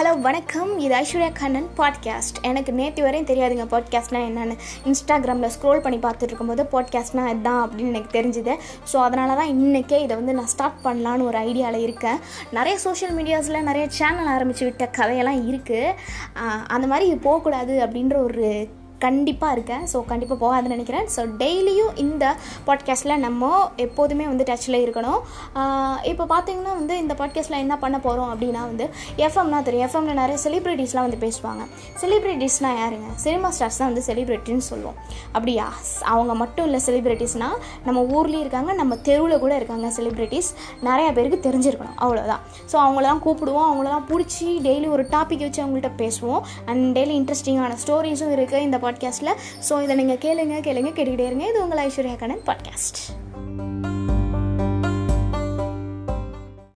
Hello வணக்கம். இது Aishwarya Kannan podcast எனக்கு நேற்று வரையும் தெரியாதுங்க பாட்காஸ்ட்னால் என்னென்னு. இன்ஸ்டாகிராமில் ஸ்க்ரோல் பண்ணி பார்த்துட்டு இருக்கும்போது பாட்காஸ்ட்னா இதுதான் அப்படின்னு எனக்கு தெரிஞ்சுது. ஸோ அதனால தான் இன்றைக்கே இதை வந்து நான் ஸ்டார்ட் பண்ணலான்னு ஒரு ஐடியாவில் இருக்கேன். நிறைய சோஷியல் மீடியாஸில் நிறைய சேனல் ஆரம்பித்து விட்ட கதையெல்லாம் இருக்குது அந்த மாதிரி இது போகக்கூடாது அப்படின்ற ஒரு கண்டிப்பாக இருக்கேன். ஸோ கண்டிப்பாக போகாதுன்னு நினைக்கிறேன். ஸோ டெய்லியும் இந்த பாட்காஸ்ட்டில் நம்ம எப்போதுமே வந்து டச்சில் இருக்கணும். இப்போ பார்த்தீங்கன்னா வந்து இந்த பாட்காஸ்ட்டில் என்ன பண்ண போகிறோம் அப்படின்னா வந்து எஃப்எம்னா தெரியும். எஃப்எம்ல நிறைய செலிப்ரிட்டிஸ்லாம் வந்து பேசுவாங்க. செலிப்ரிட்டிஸ்னால் யாருங்க? சினிமா ஸ்டார்ஸ் தான் வந்து செலிப்ரிட்டின்னு சொல்லுவோம். அப்படியா? அவங்க மட்டும் இல்லை செலிப்ரிட்டிஸ்னால் நம்ம ஊர்லேயும் இருக்காங்க நம்ம தெருவில் கூட இருக்காங்க செலிப்ரிட்டிஸ் நிறையா பேருக்கு தெரிஞ்சிருக்கணும். அவ்வளோதான் ஸோ அவங்களெல்லாம் கூப்பிடுவோம். அவங்களெல்லாம் பிடிச்சி டெய்லி ஒரு டாபிக் வச்சு அவங்கள்ட்ட பேசுவோம். அண்ட் டெய்லி இன்ட்ரெஸ்டிங்கான ஸ்டோரிஸும் இருக்குது இந்த பாட்காஸ்ட்டில் ஸோ இதை நீங்கள் கேளுங்க கேளுங்க கேட்டுக்கிட்டே இருங்க. இது உங்கள் ஐஸ்வர்யா கண்ணன் பாட்காஸ்ட்